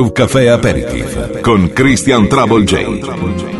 Groove Café Aperitif con Christian Trouble J.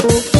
school.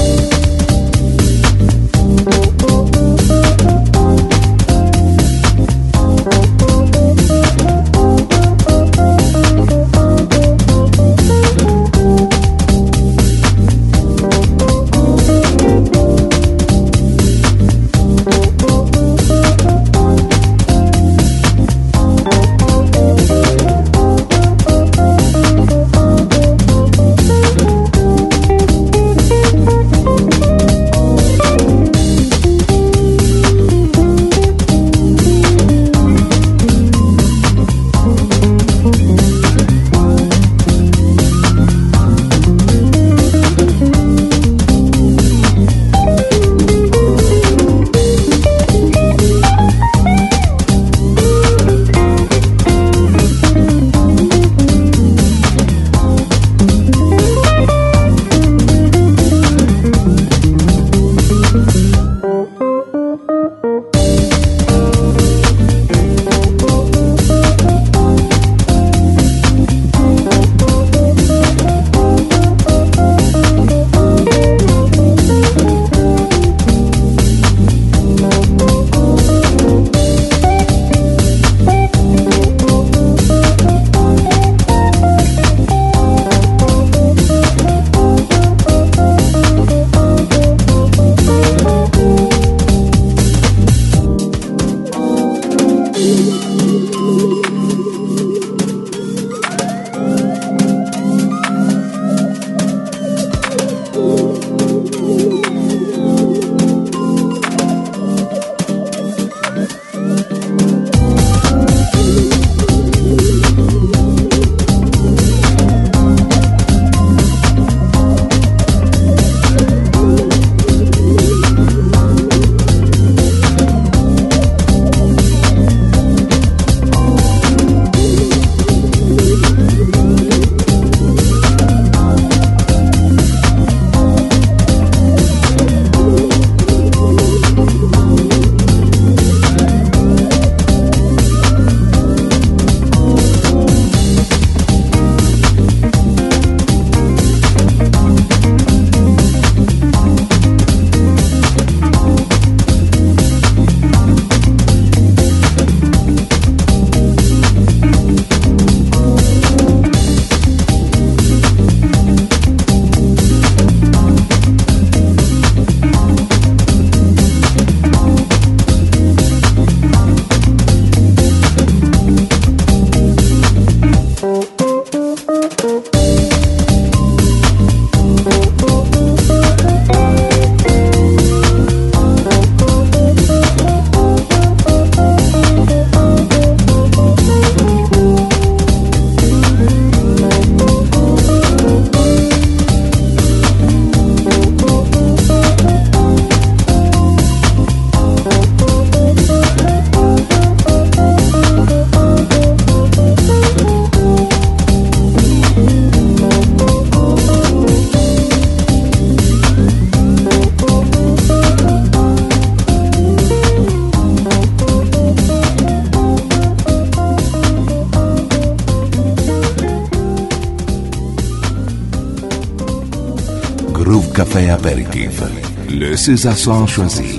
César choisi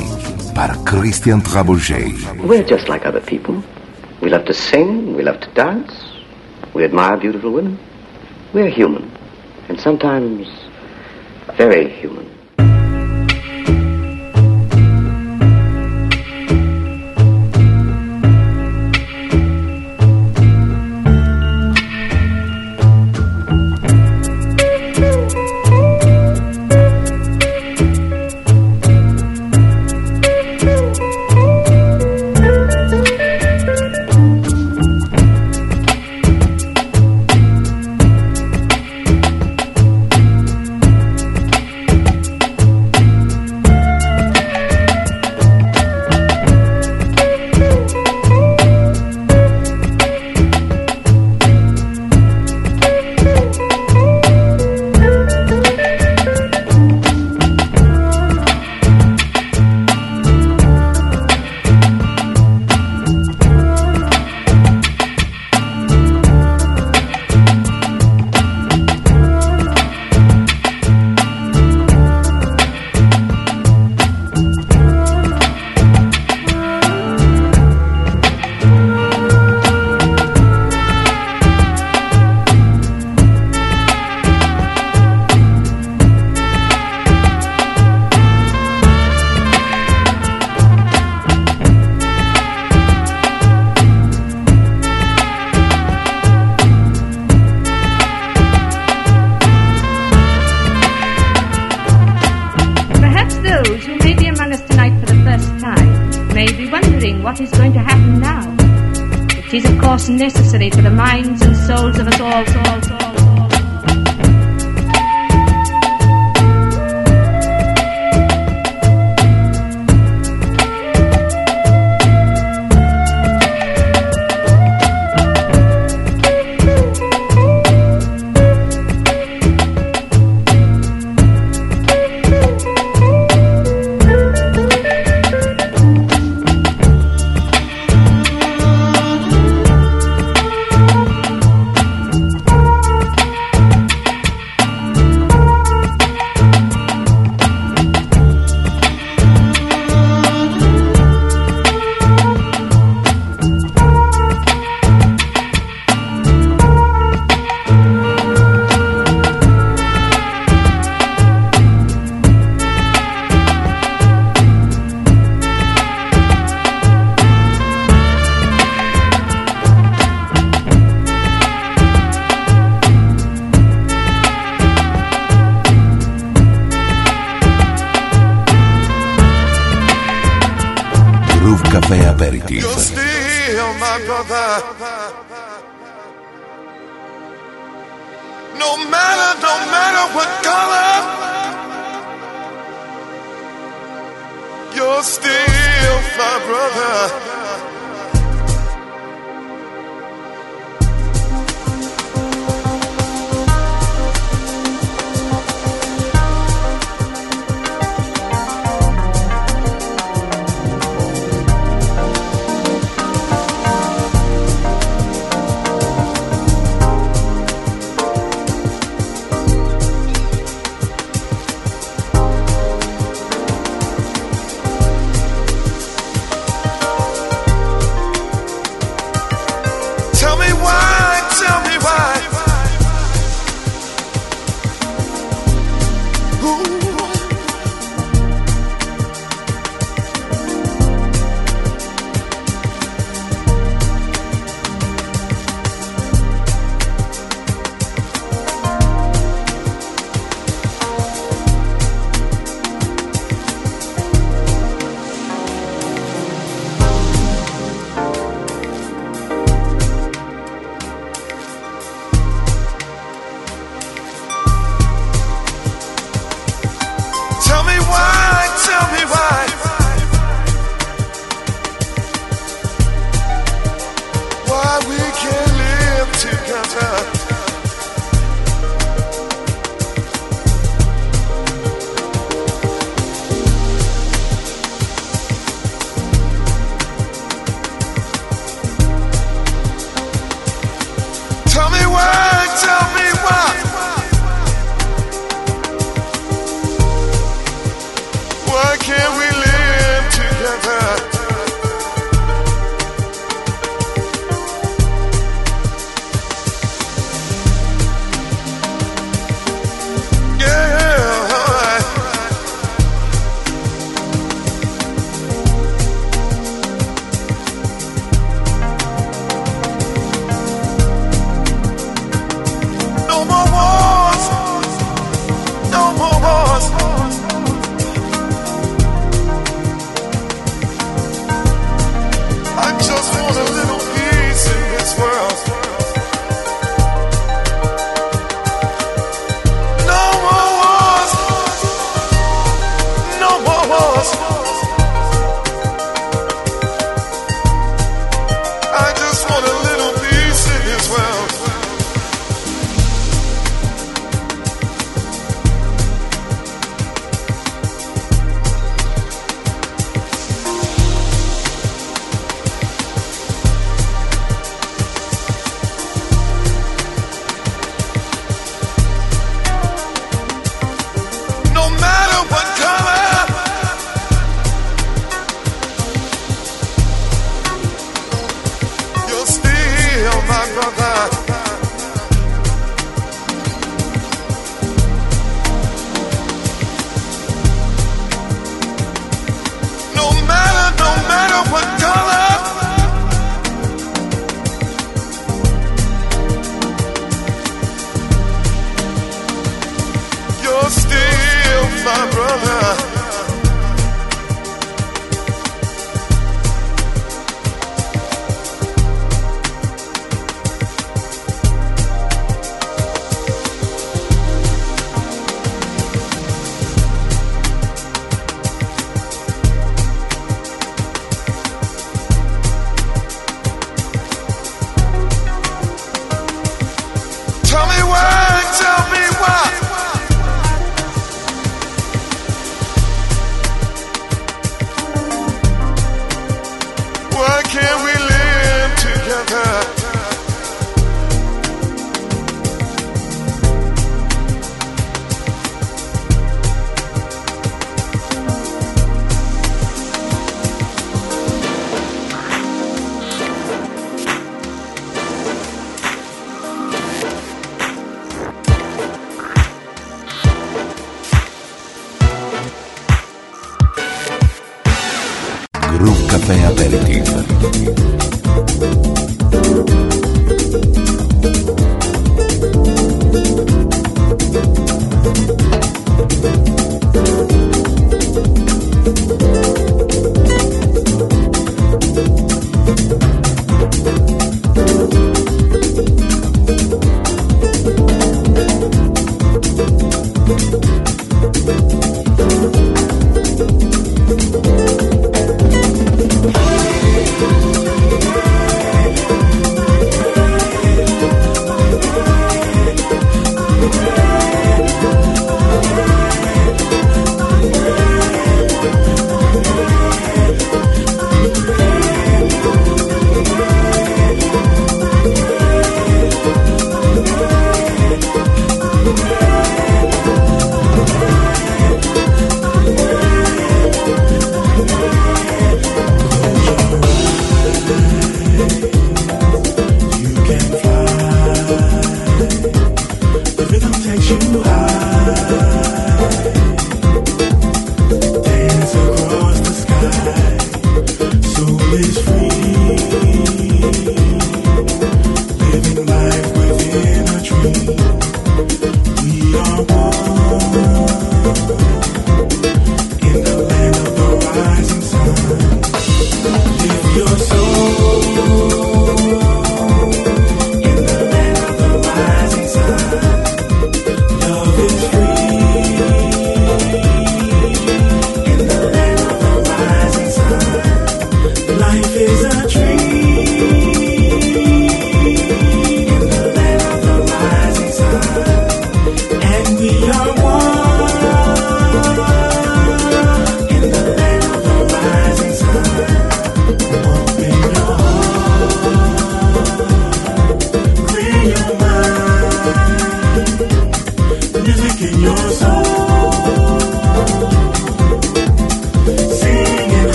par Christian. We're just like other people. We love to sing, we love to dance, we admire beautiful women. We're human, and sometimes very human. Groove Cafe Aperitif. You're still oh my brother. No matter, no matter what color, you're still oh my brother.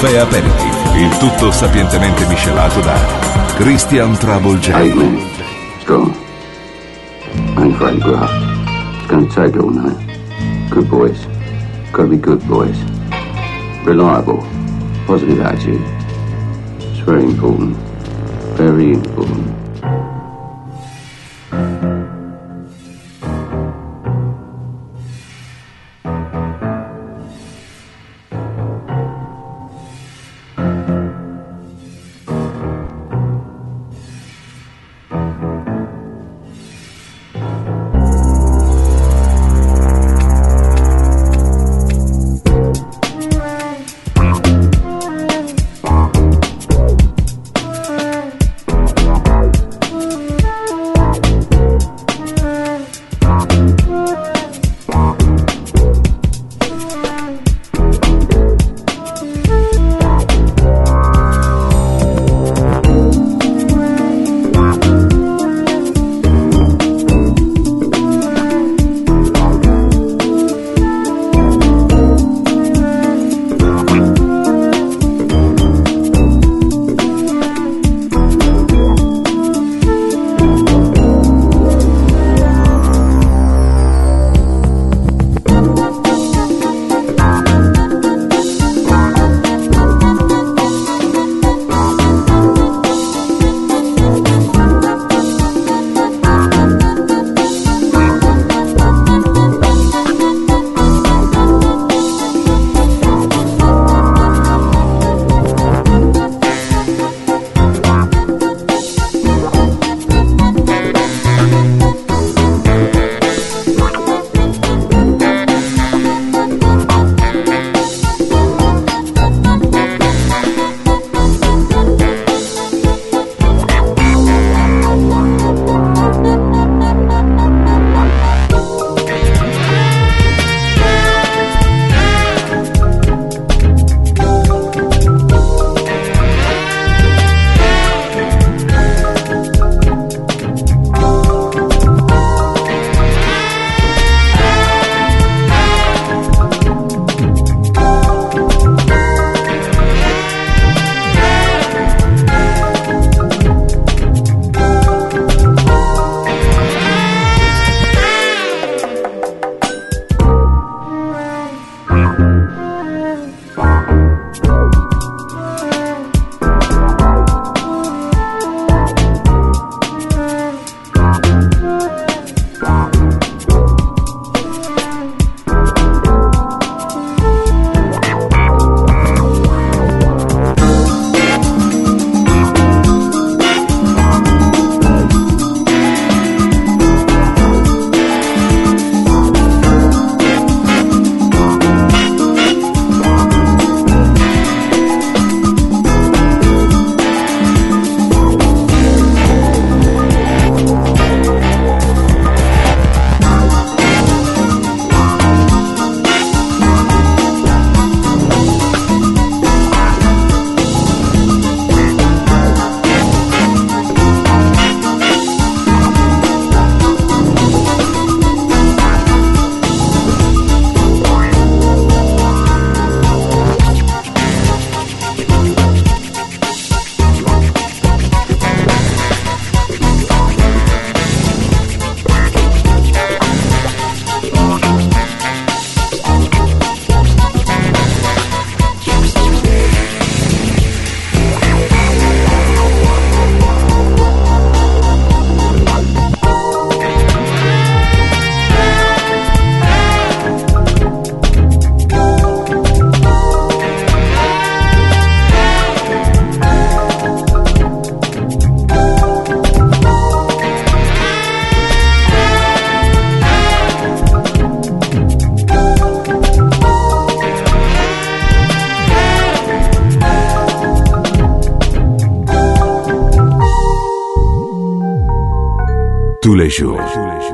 Caffè aperitif, il tutto sapientemente miscelato da Christian Trouble J. Strong. It's gonna take all night. Good boys. Gotta be good boys. Reliable. Positive attitude. It's very important. Very important.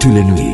Tulenoui.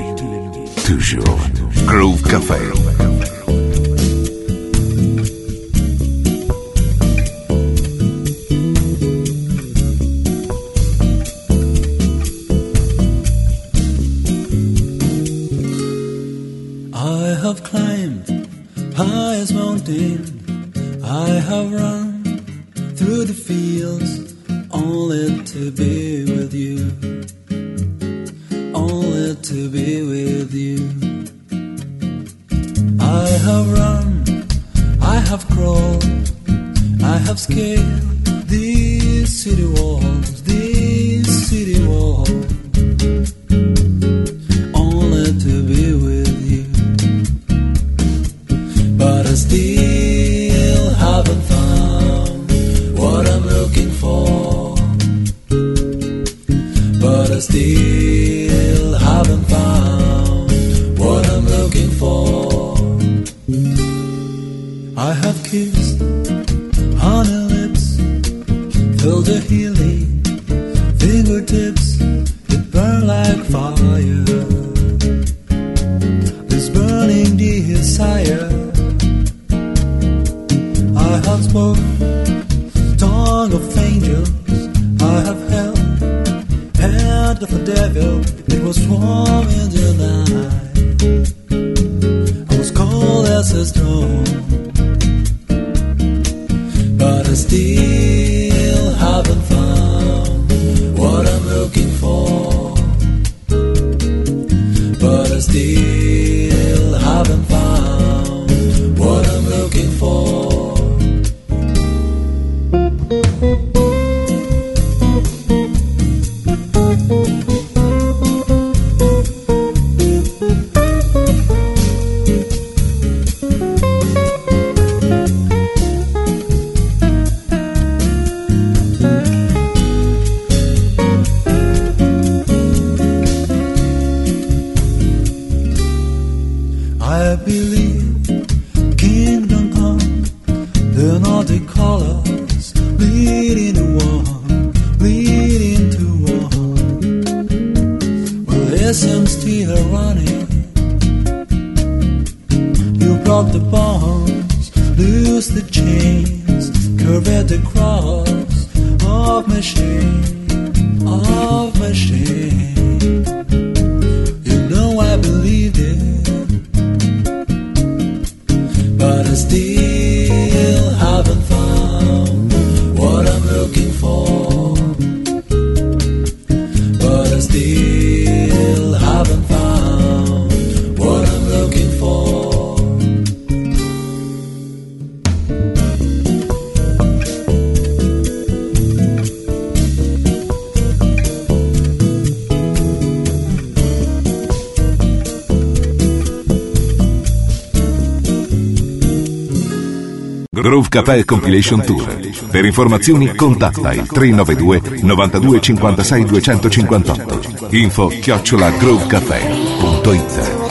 Caffè Compilation Tour. Per informazioni contatta il 392 92 56 258. Info chiocciolagrovecafè.it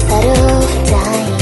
better of dying.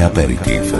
Aperitif.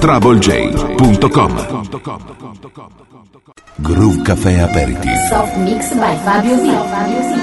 TroubleJ.com Groove Café Aperitif Soft Mix by Fabio Z.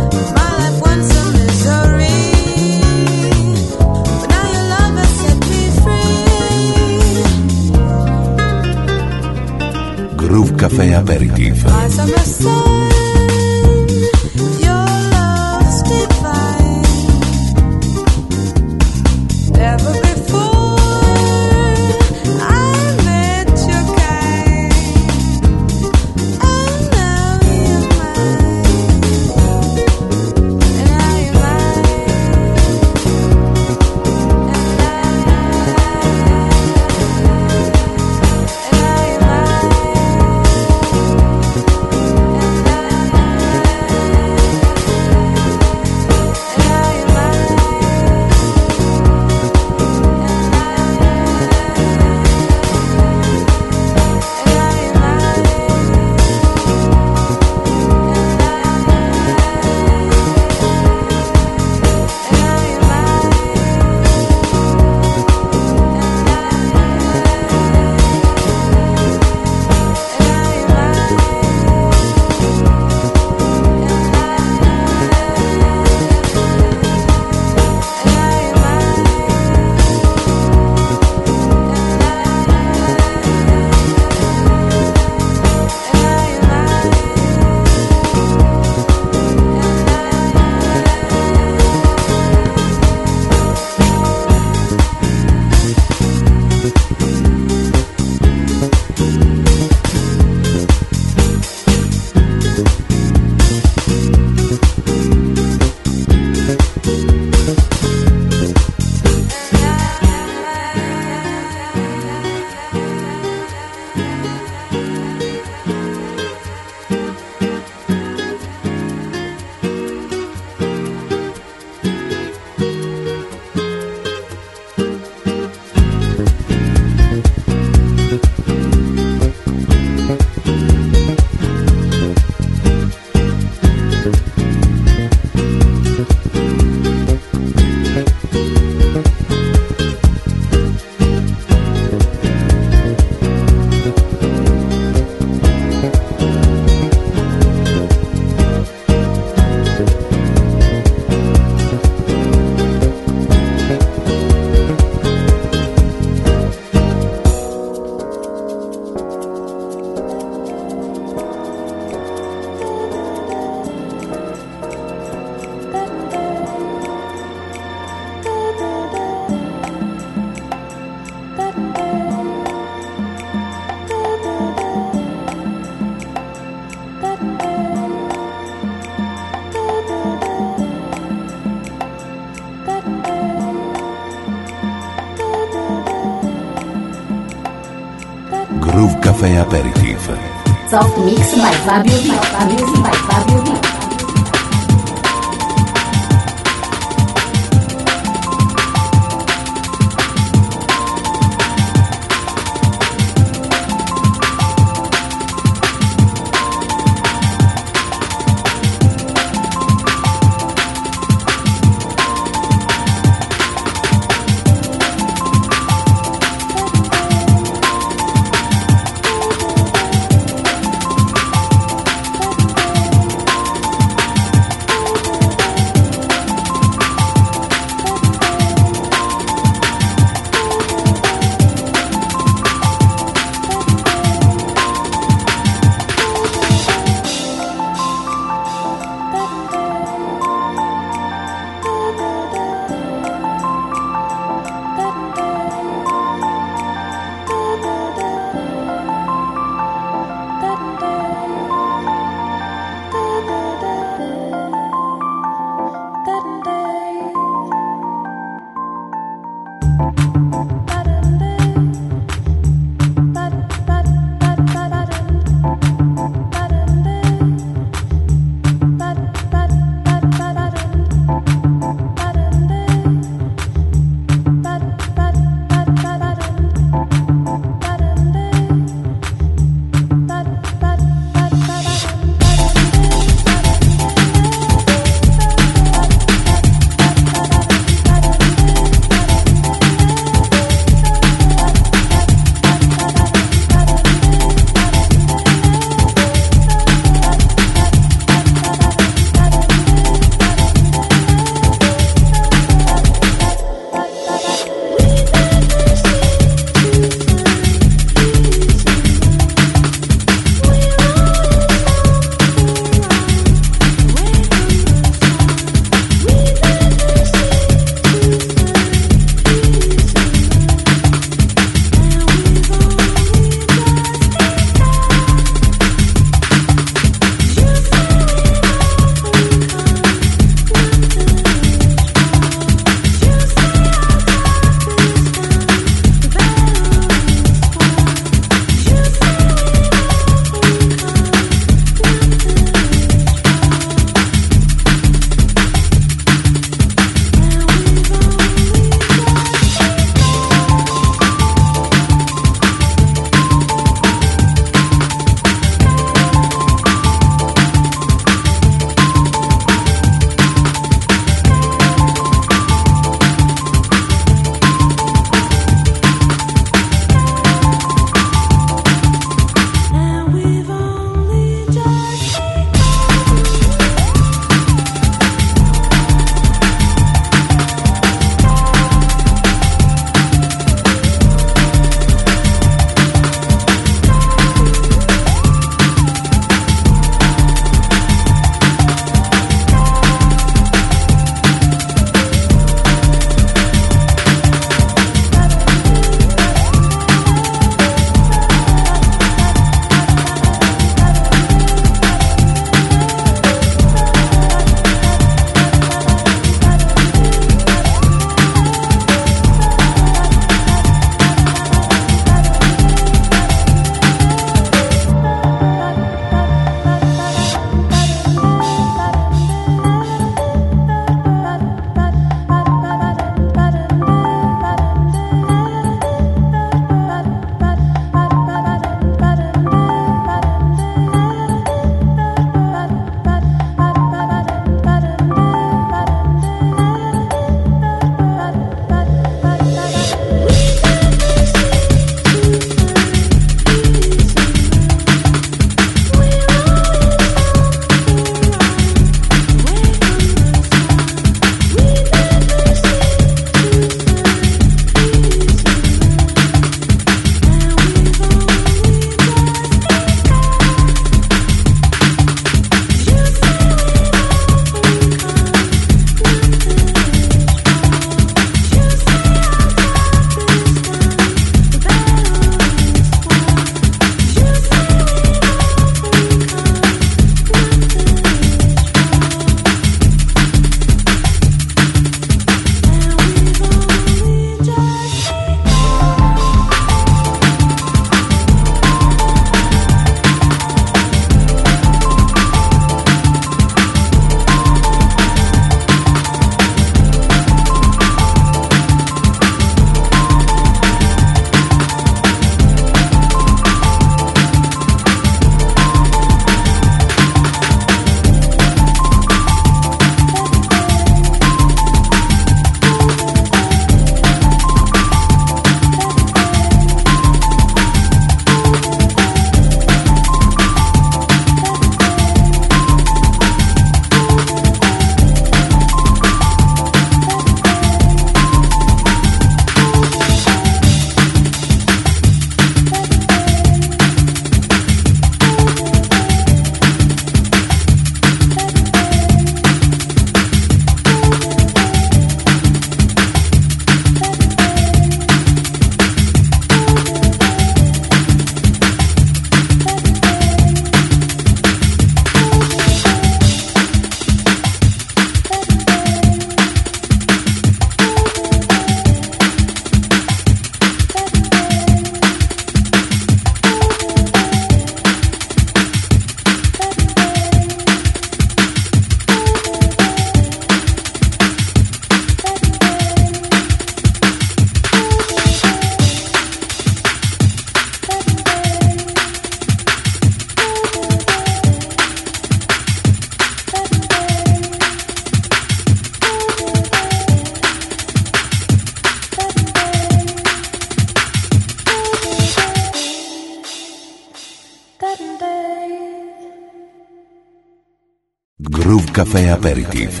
Café Aperitif.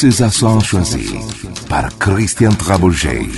César Sanchoisy para Christian Trabouget.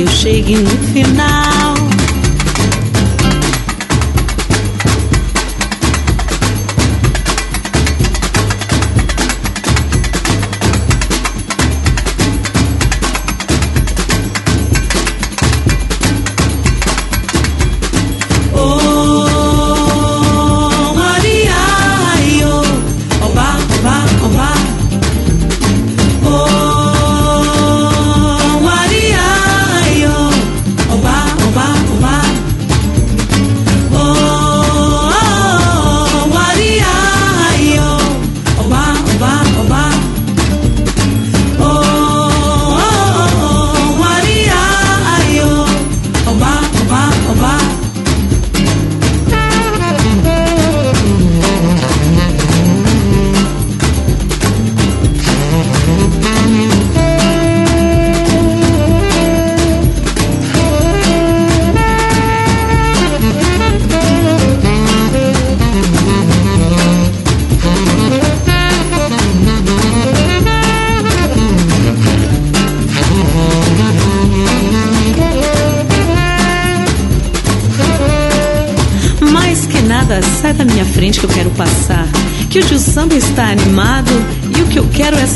eu chegue no final.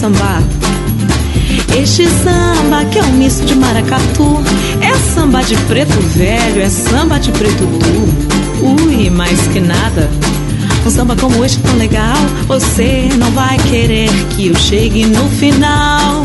sambar. Este samba que é um misto de maracatu É samba de preto velho, é samba de preto duro Ui, mais que nada. Um samba como este tão legal Você não vai querer que eu chegue no final.